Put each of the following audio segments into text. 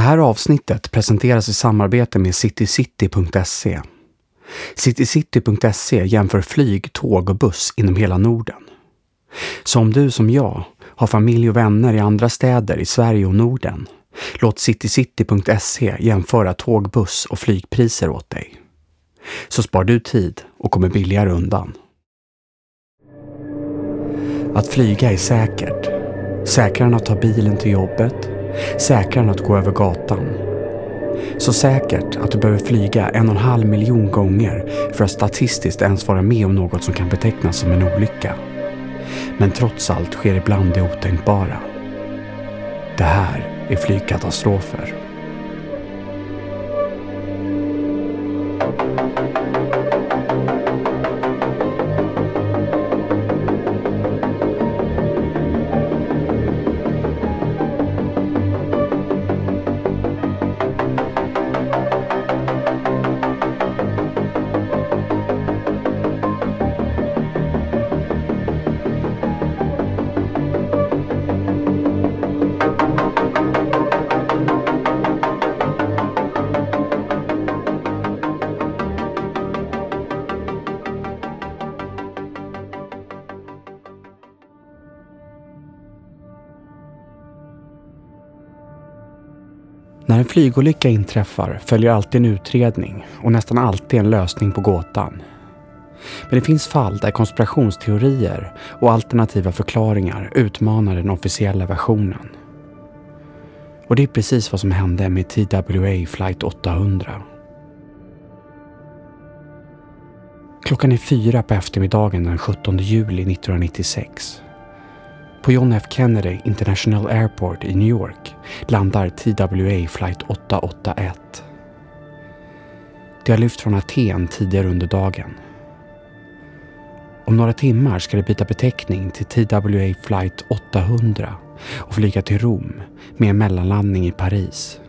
Det här avsnittet presenteras i samarbete med citycity.se. Citycity.se jämför flyg, tåg och buss inom hela Norden. Så om du som jag har familj och vänner i andra städer i Sverige och Norden, låt citycity.se jämföra tåg, buss och flygpriser åt dig. Så spar du tid och kommer billigare undan. Att flyga är säkert. Säkrare än att ta bilen till jobbet. Säkrare än att gå över gatan. Så säkert att du behöver flyga en och en halv miljon gånger för att statistiskt ens vara med om något som kan betecknas som en olycka. Men trots allt sker ibland det otänkbara. Det här är flygkatastrofer. Flygolycka inträffar följer alltid en utredning och nästan alltid en lösning på gåtan. Men det finns fall där konspirationsteorier och alternativa förklaringar utmanar den officiella versionen. Och det är precis vad som hände med TWA flight 800. Klockan är fyra på eftermiddagen den 17 juli 1996. På John F Kennedy International Airport i New York landar TWA flight 881. Det har lyft från Aten tidigare under dagen. Om några timmar ska det byta beteckning till TWA flight 800 och flyga till Rom med en mellanlandning i Paris.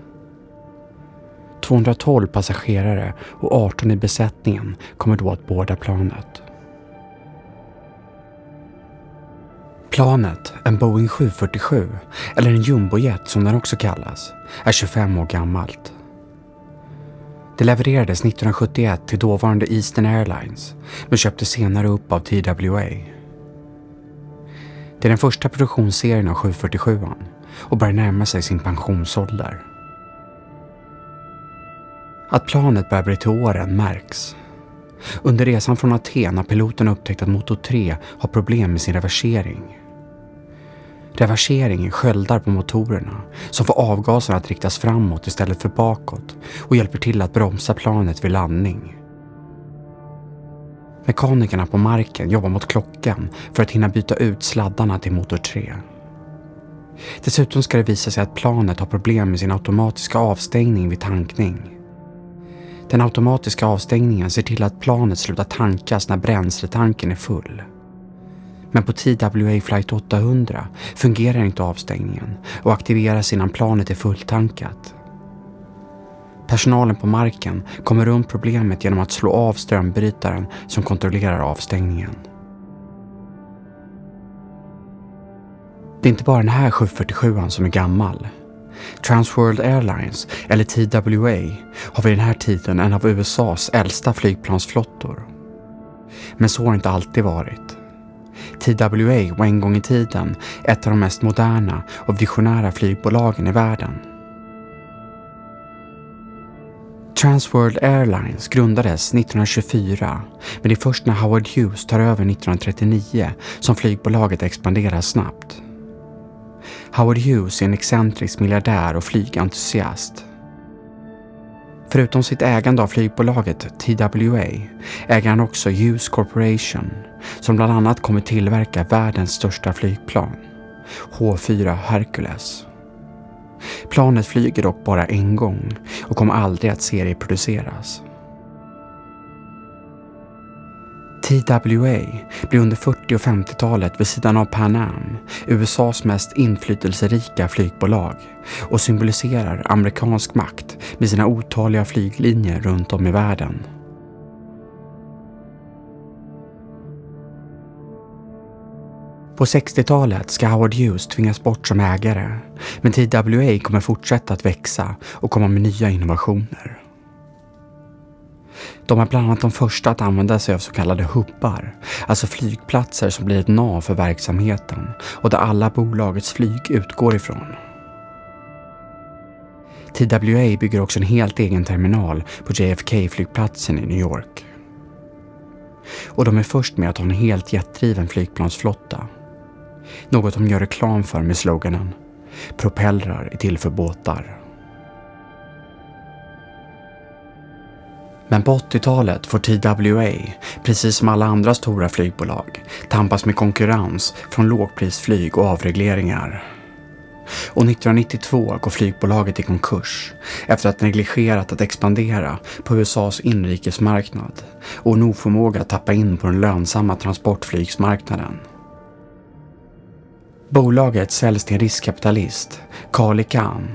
212 passagerare och 18 i besättningen kommer då att båda planet. Planet, en Boeing 747, eller en jumbojet som den också kallas, är 25 år gammalt. Det levererades 1971 till dåvarande Eastern Airlines men köptes senare upp av TWA. Det är den första produktionsserien av 747 och börjar närma sig sin pensionsålder. Att planet börjar bli till åren märks. Under resan från Aten har piloten upptäckt att motor 3 har problem med sin reversering. Reverseringen sköldar på motorerna som får avgaserna att riktas framåt istället för bakåt och hjälper till att bromsa planet vid landning. Mekanikerna på marken jobbar mot klockan för att hinna byta ut sladdarna till motor 3. Dessutom ska det visa sig att planet har problem med sin automatiska avstängning vid tankning. Den automatiska avstängningen ser till att planet slutar tankas när bränsletanken är full. Men på TWA flight 800 fungerar inte avstängningen och aktiveras innan planet är fulltankat. Personalen på marken kommer runt problemet genom att slå av strömbrytaren som kontrollerar avstängningen. Det är inte bara den här 747 som är gammal. Transworld Airlines, eller TWA, har vid den här tiden en av USAs äldsta flygplansflottor. Men så har det inte alltid varit. TWA var en gång i tiden ett av de mest moderna och visionära flygbolagen i världen. Transworld Airlines grundades 1924 men det är först när Howard Hughes tar över 1939 som flygbolaget expanderar snabbt. Howard Hughes är en excentrisk miljardär och flygentusiast. Förutom sitt ägande av flygbolaget TWA äger han också Hughes Corporation som bland annat kommer tillverka världens största flygplan, H4 Hercules. Planet flyger dock bara en gång och kommer aldrig att serieproduceras. TWA blev under 40 och 50-talet vid sidan av Pan Am USAs mest inflytelserika flygbolag och symboliserar amerikansk makt med sina otaliga flyglinjer runt om i världen. På 60-talet ska Howard Hughes tvingas bort som ägare, men TWA kommer fortsätta att växa och komma med nya innovationer. De är bland annat de första att använda sig av så kallade hubbar, alltså flygplatser som blir ett nav för verksamheten och där alla bolagets flyg utgår ifrån. TWA bygger också en helt egen terminal på JFK-flygplatsen i New York. Och de är först med att ha en helt jetdriven flygplansflotta. Något de gör reklam för med sloganen “Propellrar är till för båtar”. Men på 80-talet får TWA, precis som alla andra stora flygbolag, tampas med konkurrens från lågprisflyg och avregleringar. Och 1992 går flygbolaget i konkurs efter att negligerat att expandera på USAs inrikesmarknad och en oförmåga att tappa in på den lönsamma transportflygsmarknaden. Bolaget säljs till en riskkapitalist, Carly Khan,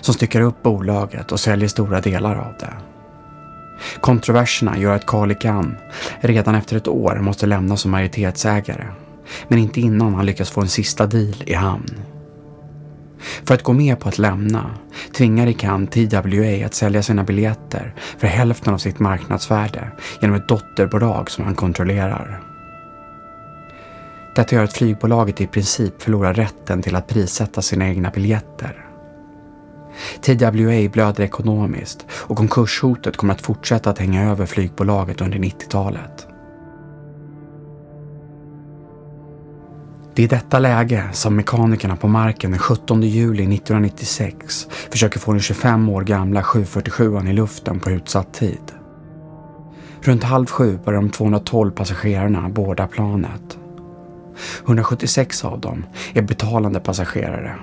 som styckar upp bolaget och säljer stora delar av det. Kontroverserna gör att Carly Khan redan efter ett år måste lämna som majoritetsägare, men inte innan han lyckas få en sista deal i hamn. För att gå med på att lämna tvingade Khan TWA att sälja sina biljetter för hälften av sitt marknadsvärde genom ett dotterbolag som han kontrollerar. Detta gör att flygbolaget i princip förlorar rätten till att prissätta sina egna biljetter. TWA blöder ekonomiskt och konkurshotet kommer att fortsätta att hänga över flygbolaget under 90-talet. Det är i detta läge som mekanikerna på marken den 17 juli 1996 försöker få den 25 år gamla 747 i luften på utsatt tid. Runt halv sju börjar de 212 passagerarna båda planet. 176 av dem är betalande passagerare.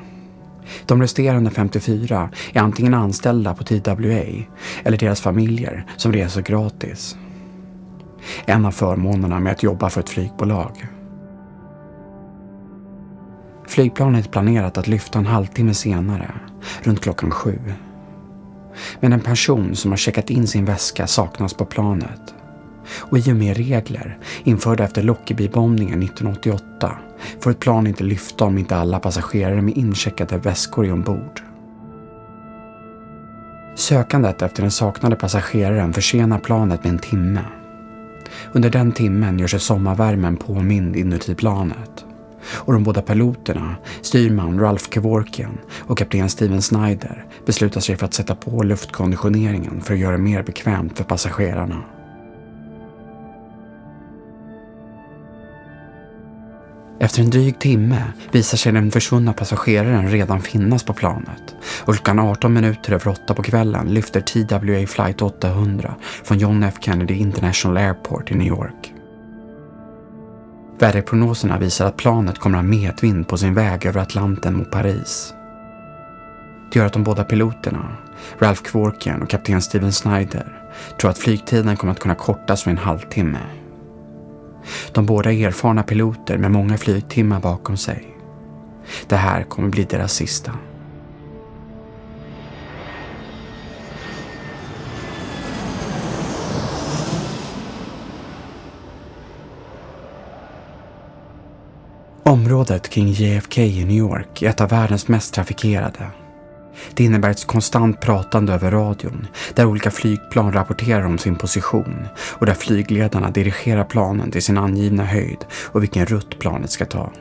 De resterande 54 är antingen anställda på TWA eller deras familjer som reser gratis. En av förmånerna med att jobba för ett flygbolag. Flygplanet är planerat att lyfta en halvtimme senare, runt klockan sju. Men en person som har checkat in sin väska saknas på planet. Och i och med regler införda efter Lockerbie-bombningen 1988 får ett plan inte lyfta om inte alla passagerare med incheckade väskor är ombord. Sökandet efter den saknade passageraren försenar planet med en timme. Under den timmen gör sig sommarvärmen påmind inuti planet och de båda piloterna, styrman Ralph Kevorkian och kapten Steven Snyder beslutar sig för att sätta på luftkonditioneringen för att göra det mer bekvämt för passagerarna. Efter en dryg timme visar sig den försvunna passageraren redan finnas på planet och klockan 18 minuter över 8 på kvällen lyfter TWA flight 800 från John F Kennedy International Airport i New York. Väderprognoserna visar att planet kommer att ha medvind på sin väg över Atlanten mot Paris. Det gör att de båda piloterna, Ralph Kvorkian och kapten Steven Snyder, tror att flygtiden kommer att kunna kortas med en halvtimme. De båda är erfarna piloter med många flygtimmar bakom sig. Det här kommer bli deras sista. Området kring JFK i New York är ett av världens mest trafikerade. Det innebär ett konstant pratande över radion där olika flygplan rapporterar om sin position och där flygledarna dirigerar planen till sin angivna höjd och vilken rutt planet ska ta.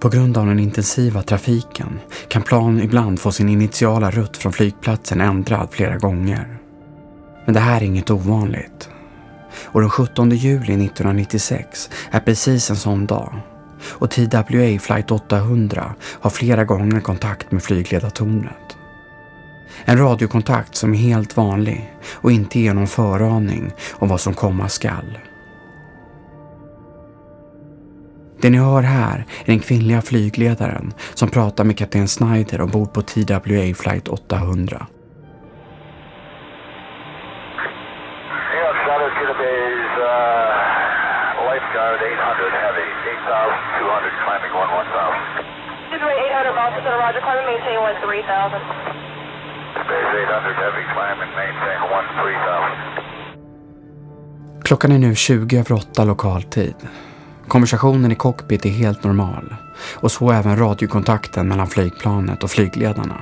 På grund av den intensiva trafiken kan plan ibland få sin initiala rutt från flygplatsen ändrad flera gånger. Men det här är inget ovanligt och den 17 juli 1996 är precis en sån dag. Och TWA flight 800 har flera gånger kontakt med flygledartornet. En radiokontakt som är helt vanlig och inte ger någon föraning om vad som komma skall. Det ni hör här är den kvinnliga flygledaren som pratar med kapten Snyder ombord på TWA flight 800. Center, Roger. Climb and maintain 13000. Space 800 Heavy, climb and maintain 13000. Klockan är nu 20 över 8 lokaltid. Konversationen i cockpit är helt normal och så även radiokontakten mellan flygplanet och flygledarna.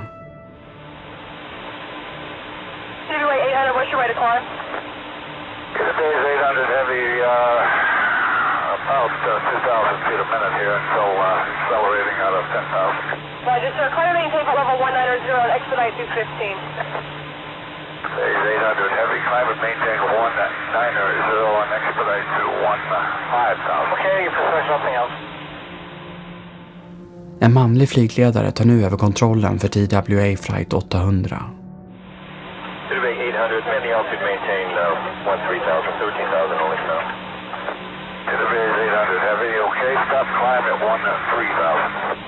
Cityway 800, what's your rate of climb? Today's 800 heavy, about 2,000 feet a minute here until accelerating out of 10,000. Roger, sir. Climb and maintain for level 190 and expedite 215. Today's 800 heavy, climb and maintain 190 and expedite to 15,000. Okay, something else. En manlig flygledare tar nu över kontrollen för TWA flight 800. Today's 800, mainly altitude maintain uh, 13,000, 13,000 only now. Today's 800 heavy, okay, stop climb at 13,000.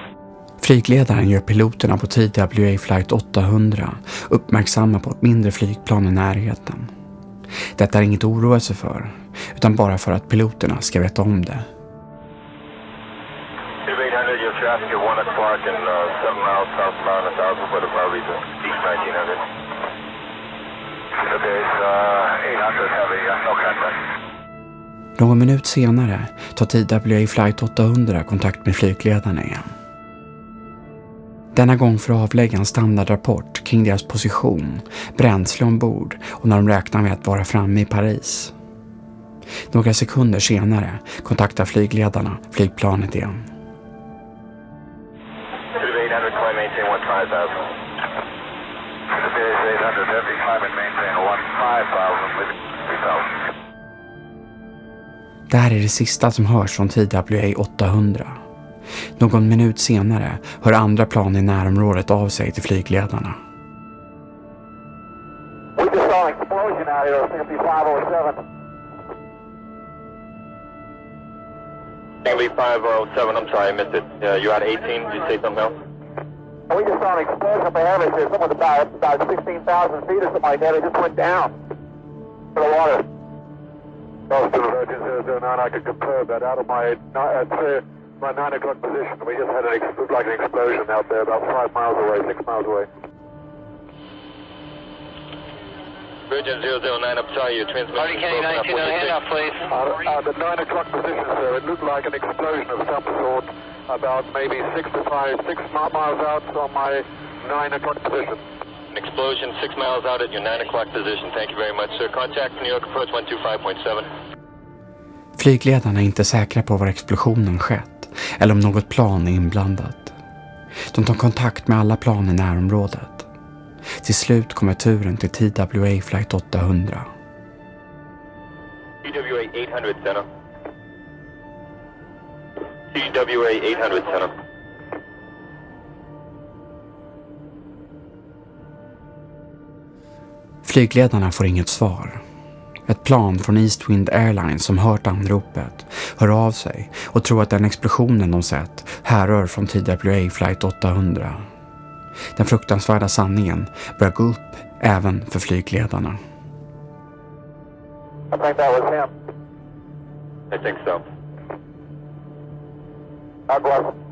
Flygledaren gör piloterna på TWA flight 800 uppmärksamma på ett mindre flygplan i närheten. Detta är inget att oroa sig för, utan bara för att piloterna ska veta om det. Today's 800, your traffic at 1 o'clock and 7 miles southbound, 1,000 foot above East 1900. Today's 800 heavy, no contact. Någon minut senare tar TWA flight 800 kontakt med flygledarna igen. Denna gång för att avlägga en standardrapport kring deras position, bränsle ombord och när de räknar med att vara framme i Paris. Några sekunder senare kontaktar flygledarna flygplanet igen. Det här är det sista som hörs från TWA 800. Någon minut senare hör andra plan i närområdet av sig till flygledarna. We just saw an explosion out here at 5507. Lee 507, I'm sorry, I missed it. Uh, you're at 18, did you say something else? We just saw an explosion up ahead of us here. Someone's about, about 16,000 feet or something like that. It just went down to the water. Oh, to the Virgin 009, I could confirm that out of my, uh, my 9 o'clock position. We just had an ex- looked like an explosion out there about 5 miles away, 6 miles away. Virgin 009, I'm sorry, your transmission is broken up. What's your take? please. Uh, uh, the 9 o'clock position, sir, it looked like an explosion of some sort about maybe 6 to 5, 6 miles out from my 9 o'clock position. An explosion six miles out at your 9 o'clock position. Thank you very much, sir. Contact New York approach 125.7. Flygledarna är inte säkra på var explosionen skett eller om något plan är inblandat. De tar kontakt med alla plan i närområdet. Till slut kommer turen till TWA flight 800. TWA 800 center. TWA 800 center. Flygledarna får inget svar. Ett plan från Eastwind Airlines som hört anropet hör av sig och tror att den explosionen de sett härrör från TWA flight 800. Den fruktansvärda sanningen börjar gå upp även för flygledarna. I think that was him. I think so. Bless him.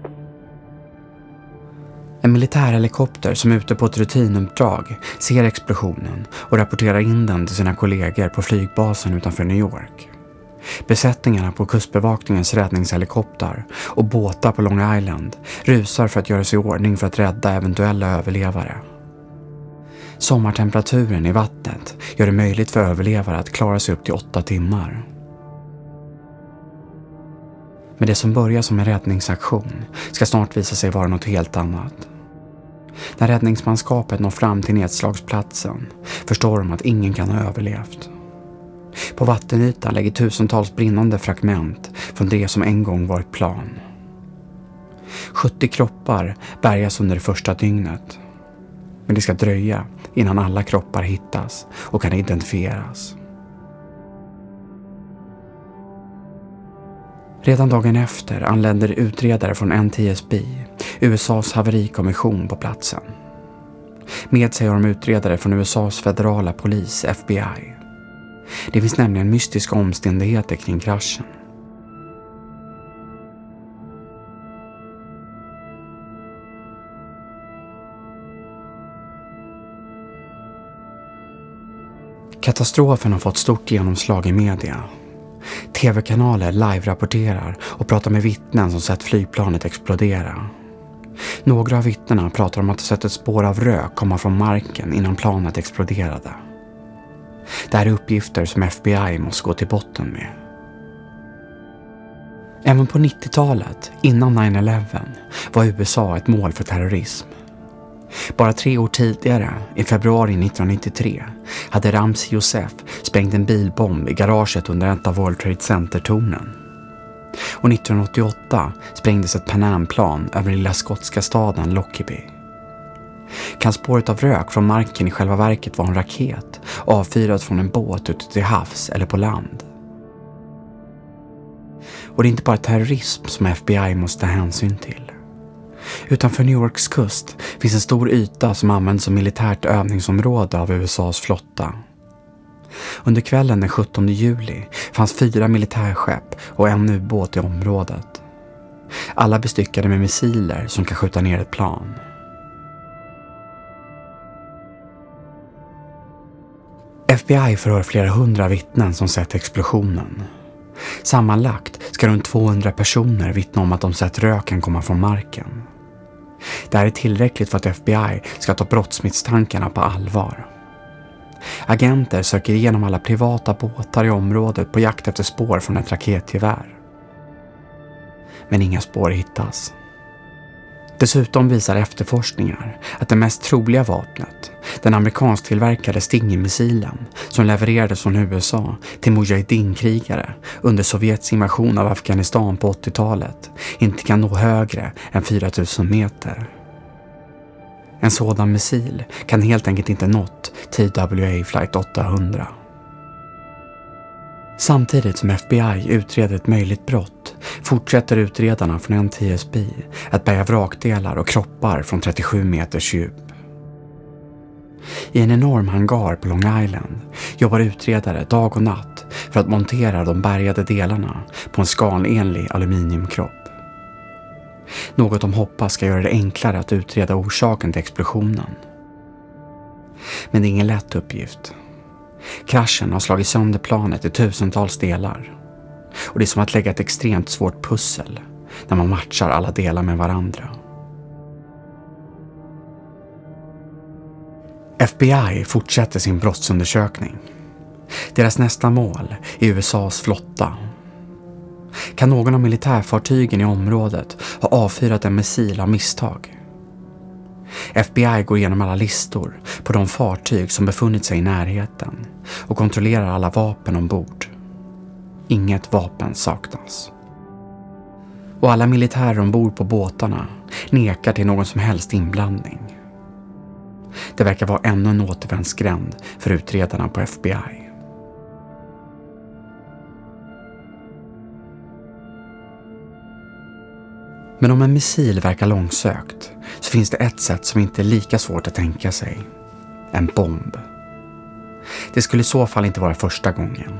En militärhelikopter som är ute på ett rutinuppdrag ser explosionen och rapporterar in den till sina kollegor på flygbasen utanför New York. Besättningarna på kustbevakningens räddningshelikopter och båtar på Long Island rusar för att göra sig i ordning för att rädda eventuella överlevare. Sommartemperaturen i vattnet gör det möjligt för överlevare att klara sig upp till åtta timmar. Men det som börjar som en räddningsaktion ska snart visa sig vara något helt annat. När räddningsmanskapet når fram till nedslagsplatsen förstår de att ingen kan ha överlevt. På vattenytan lägger tusentals brinnande fragment från det som en gång var ett plan. 70 kroppar bärgas under det första dygnet. Men det ska dröja innan alla kroppar hittas och kan identifieras. Redan dagen efter anländer utredare från NTSB, USAs haverikommission, på platsen. Med sig har de utredare från USAs federala polis, FBI. Det finns nämligen mystiska omständigheter kring kraschen. Katastrofen har fått stort genomslag i media. TV-kanaler live-rapporterar och pratar med vittnen som sett flygplanet explodera. Några av vittnena pratar om att ha sett ett spår av rök komma från marken innan planet exploderade. Det här är uppgifter som FBI måste gå till botten med. Även på 90-talet, innan 9-11, var USA ett mål för terrorism. Bara tre år tidigare, i februari 1993, hade Ramzi Youssef sprängt en bilbomb i garaget under ett av World Trade Center-tornen. Och 1988 sprängdes ett Pan Am-plan över den lilla skotska staden Lockerbie. Kan spåret av rök från marken i själva verket vara en raket avfyrad från en båt ute till havs eller på land? Och det är inte bara terrorism som FBI måste ta hänsyn till. Utanför New Yorks kust finns en stor yta som används som militärt övningsområde av USAs flotta. Under kvällen den 17 juli fanns fyra militärskepp och en ubåt i området. Alla bestyckade med missiler som kan skjuta ner ett plan. FBI förhör flera hundra vittnen som sett explosionen. Sammanlagt ska runt 200 personer vittna om att de sett röken komma från marken. Det här är tillräckligt för att FBI ska ta brottsmisstankarna på allvar. Agenter söker igenom alla privata båtar i området på jakt efter spår från ett raketgevär. Men inga spår hittas. Dessutom visar efterforskningar att det mest troliga vapnet, den amerikansktillverkade Stinger-missilen som levererades från USA till Mujahedin-krigare under Sovjets invasion av Afghanistan på 80-talet, inte kan nå högre än 4000 meter. En sådan missil kan helt enkelt inte nått TWA Flight 800. Samtidigt som FBI utreder ett möjligt brott fortsätter utredarna från NTSB att bärga vrakdelar och kroppar från 37 meters djup. I en enorm hangar på Long Island jobbar utredare dag och natt för att montera de bärgade delarna på en skalenlig aluminiumkropp. Något de hoppas ska göra det enklare att utreda orsaken till explosionen. Men det är ingen lätt uppgift. Kraschen har slagit sönder planet i tusentals delar. Och det är som att lägga ett extremt svårt pussel när man matchar alla delar med varandra. FBI fortsätter sin brottsundersökning. Deras nästa mål är USAs flotta. Kan någon av militärfartygen i området ha avfyrat en missil av misstag? FBI går igenom alla listor på de fartyg som befunnit sig i närheten och kontrollerar alla vapen ombord. Inget vapen saknas. Och alla militärer ombord på båtarna nekar till någon som helst inblandning. Det verkar vara ännu en återvändsgränd för utredarna på FBI. Men om en missil verkar långsökt så finns det ett sätt som inte är lika svårt att tänka sig. En bomb. Det skulle i så fall inte vara första gången.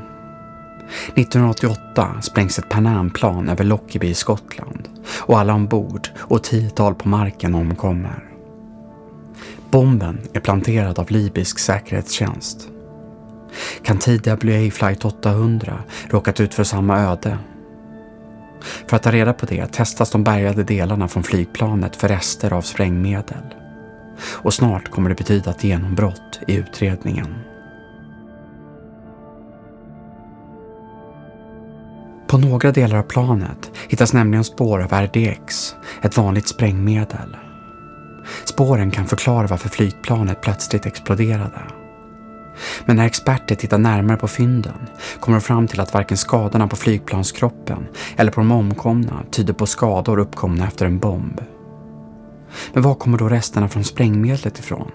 1988 sprängs ett Pan Am-plan över Lockerbie i Skottland och alla ombord och tiotal på marken omkommer. Bomben är planterad av libysk säkerhetstjänst. Kan TWA Flight 800 råkat ut för samma öde? För att ta reda på det testas de bärgade delarna från flygplanet för rester av sprängmedel. Och snart kommer det betyda ett genombrott i utredningen. På några delar av planet hittas nämligen spår av RDX, ett vanligt sprängmedel. Spåren kan förklara varför flygplanet plötsligt exploderade. Men när experter tittar närmare på fynden kommer de fram till att varken skadorna på flygplanskroppen eller på de omkomna tyder på skador uppkomna efter en bomb. Men var kommer då resterna från sprängmedlet ifrån?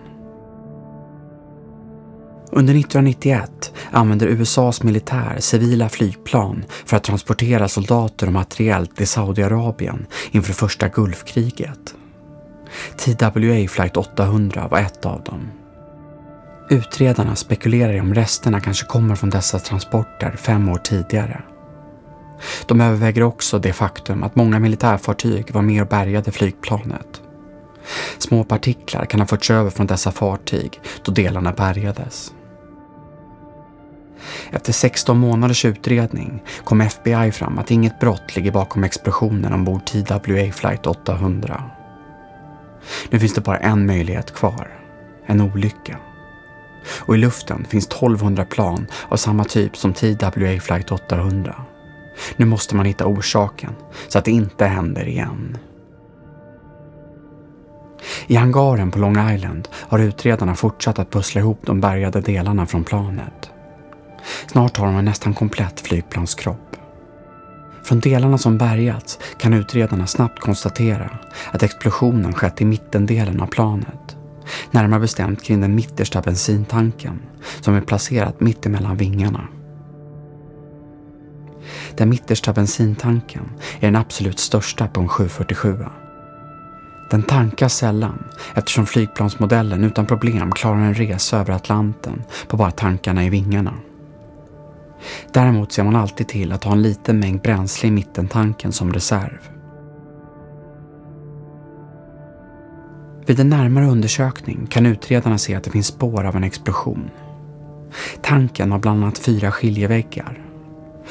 Under 1991 använder USAs militär civila flygplan för att transportera soldater och materiel till Saudiarabien inför första Gulfkriget. TWA Flight 800 var ett av dem. Utredarna spekulerar i om resterna kanske kommer från dessa transporter fem år tidigare. De överväger också det faktum att många militärfartyg var med och bärgade flygplanet. Små partiklar kan ha förts över från dessa fartyg då delarna bärgades. Efter 16 månaders utredning kom FBI fram att inget brott ligger bakom explosionen ombord TWA flight 800. Nu finns det bara en möjlighet kvar. En olycka. Och i luften finns 1200 plan av samma typ som TWA flight 800. Nu måste man hitta orsaken så att det inte händer igen. I hangaren på Long Island har utredarna fortsatt att pussla ihop de bärgade delarna från planet. Snart har de en nästan komplett flygplanskropp. Från delarna som bärgats kan utredarna snabbt konstatera att explosionen skett i mittendelen av planet. Närmare bestämt kring den mittersta bensintanken som är placerad mittemellan vingarna. Den mittersta bensintanken är den absolut största på en 747. Den tankas sällan eftersom flygplansmodellen utan problem klarar en resa över Atlanten på bara tankarna i vingarna. Däremot ser man alltid till att ha en liten mängd bränsle i mittentanken som reserv. Vid en närmare undersökning kan utredarna se att det finns spår av en explosion. Tanken har bland annat fyra skiljeväggar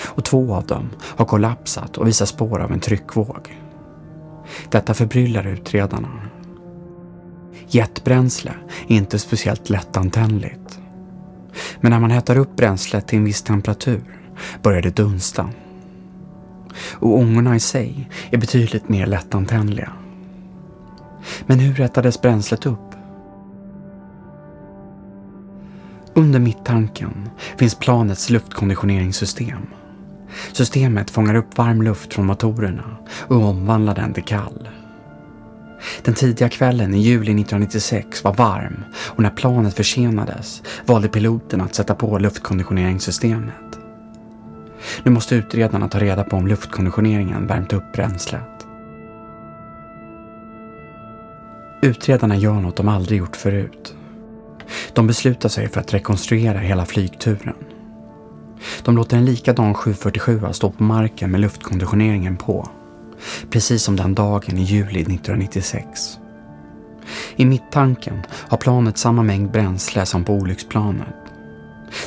och två av dem har kollapsat och visar spår av en tryckvåg. Detta förbryllar utredarna. Jetbränsle är inte speciellt lättantändligt. Men när man hettar upp bränslet till en viss temperatur börjar det dunsta. Och ångorna i sig är betydligt mer lättantändliga. Men hur rättades bränslet upp? Under mittanken finns planets luftkonditioneringssystem. Systemet fångar upp varm luft från motorerna och omvandlar den till kall. Den tidiga kvällen i juli 1996 var varm och när planet försenades valde piloten att sätta på luftkonditioneringssystemet. Nu måste utredarna ta reda på om luftkonditioneringen värmt upp bränslet. Utredarna gör något de aldrig gjort förut. De beslutar sig för att rekonstruera hela flygturen. De låter en likadan 747 stå på marken med luftkonditioneringen på. Precis som den dagen i juli 1996. I mittanken har planet samma mängd bränsle som på olycksplanet.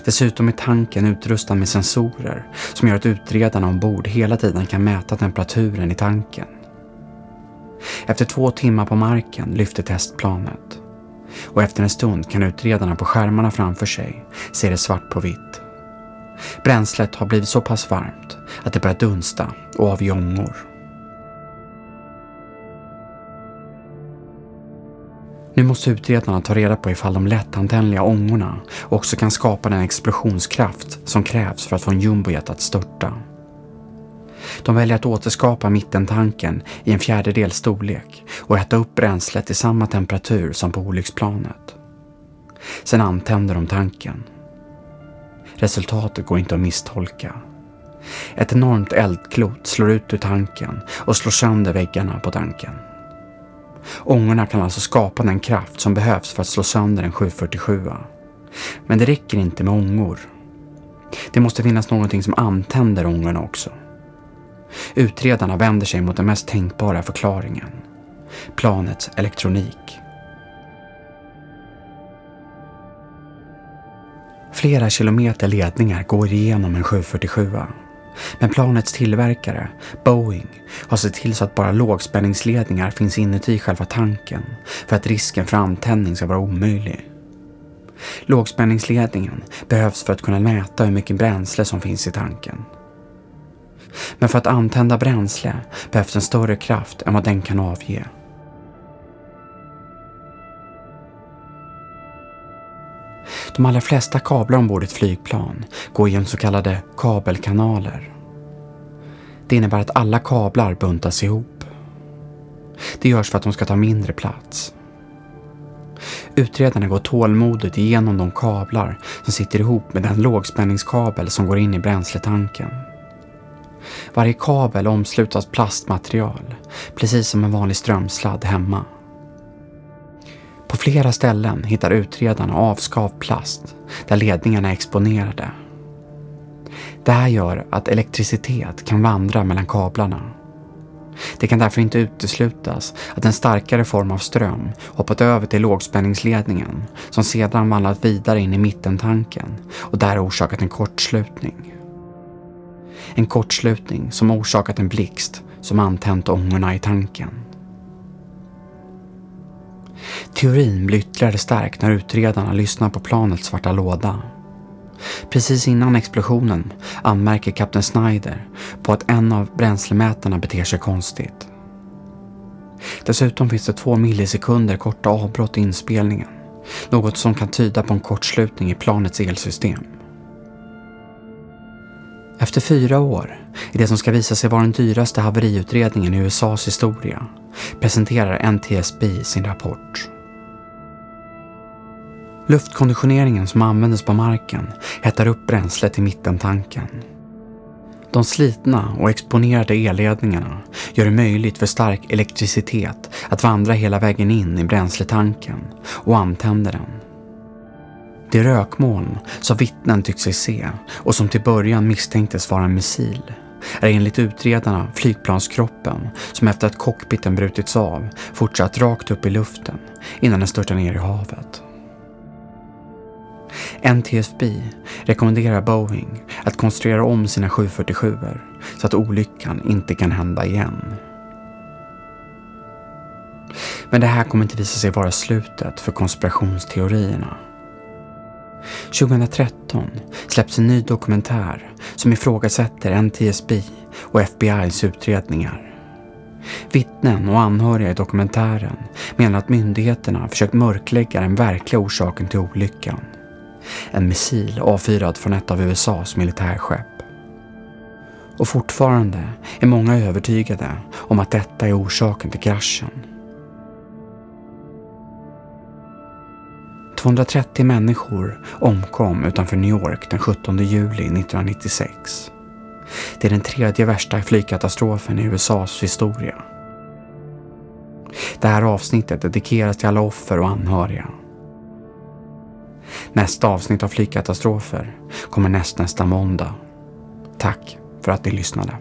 Dessutom är tanken utrustad med sensorer som gör att utredarna ombord hela tiden kan mäta temperaturen i tanken. Efter två timmar på marken lyfter testplanet. Och efter en stund kan utredarna på skärmarna framför sig se det svart på vitt. Bränslet har blivit så pass varmt att det börjar dunsta och avge ångor. Nu måste utredarna ta reda på ifall de lättantändliga ångorna också kan skapa den explosionskraft som krävs för att få en jumbojet att störta. De väljer att återskapa mittentanken i en fjärdedel storlek och äta upp bränslet i samma temperatur som på olycksplanet. Sen antänder de tanken. Resultatet går inte att misstolka. Ett enormt eldklot slår ut ur tanken och slår sönder väggarna på tanken. Ångorna kan alltså skapa den kraft som behövs för att slå sönder en 747. Men det räcker inte med ångor. Det måste finnas någonting som antänder ångorna också. Utredarna vänder sig mot den mest tänkbara förklaringen. Planets elektronik. Flera kilometer ledningar går igenom en 747. Men planets tillverkare, Boeing, har sett till så att bara lågspänningsledningar finns inuti själva tanken för att risken för antändning ska vara omöjlig. Lågspänningsledningen behövs för att kunna mäta hur mycket bränsle som finns i tanken. Men för att antända bränsle behövs en större kraft än vad den kan avge. De allra flesta kablar ombord ett flygplan går genom så kallade kabelkanaler. Det innebär att alla kablar buntas ihop. Det görs för att de ska ta mindre plats. Utredarna går tålmodigt igenom de kablar som sitter ihop med den lågspänningskabel som går in i bränsletanken. Varje kabel omslutas plastmaterial, precis som en vanlig strömsladd hemma. På flera ställen hittar utredarna avskavd plast där ledningarna är exponerade. Det här gör att elektricitet kan vandra mellan kablarna. Det kan därför inte uteslutas att en starkare form av ström hoppat över till lågspänningsledningen som sedan vandrat vidare in i mittentanken och där orsakat en kortslutning. En kortslutning som orsakat en blixt som antänt ångorna i tanken. Teorin blir ytterligare stärkt när utredarna lyssnar på planets svarta låda. Precis innan explosionen anmärker kapten Snyder på att en av bränslemätarna beter sig konstigt. Dessutom finns det två millisekunder korta avbrott i inspelningen. Något som kan tyda på en kortslutning i planets elsystem. Efter fyra år, i det som ska visa sig vara den dyraste haveriutredningen i USAs historia, presenterar NTSB sin rapport. Luftkonditioneringen som användes på marken hettar upp bränslet i mittentanken. De slitna och exponerade elledningarna gör det möjligt för stark elektricitet att vandra hela vägen in i bränsletanken och antänder den. Det rökmoln som vittnen tyckt sig se och som till början misstänktes vara en missil är enligt utredarna flygplanskroppen som efter att cockpiten brutits av fortsatt rakt upp i luften innan den störtar ner i havet. NTSB rekommenderar Boeing att konstruera om sina 747 så att olyckan inte kan hända igen. Men det här kommer inte visa sig vara slutet för konspirationsteorierna. 2013 släpps en ny dokumentär som ifrågasätter NTSB och FBIs utredningar. Vittnen och anhöriga i dokumentären menar att myndigheterna försökt mörklägga den verkliga orsaken till olyckan. En missil avfyrad från ett av USAs militärskepp. Och fortfarande är många övertygade om att detta är orsaken till kraschen. 230 människor omkom utanför New York den 17 juli 1996. Det är den tredje värsta flygkatastrofen i USAs historia. Det här avsnittet dedikeras till alla offer och anhöriga. Nästa avsnitt av flygkatastrofer kommer näst nästa måndag. Tack för att ni lyssnade.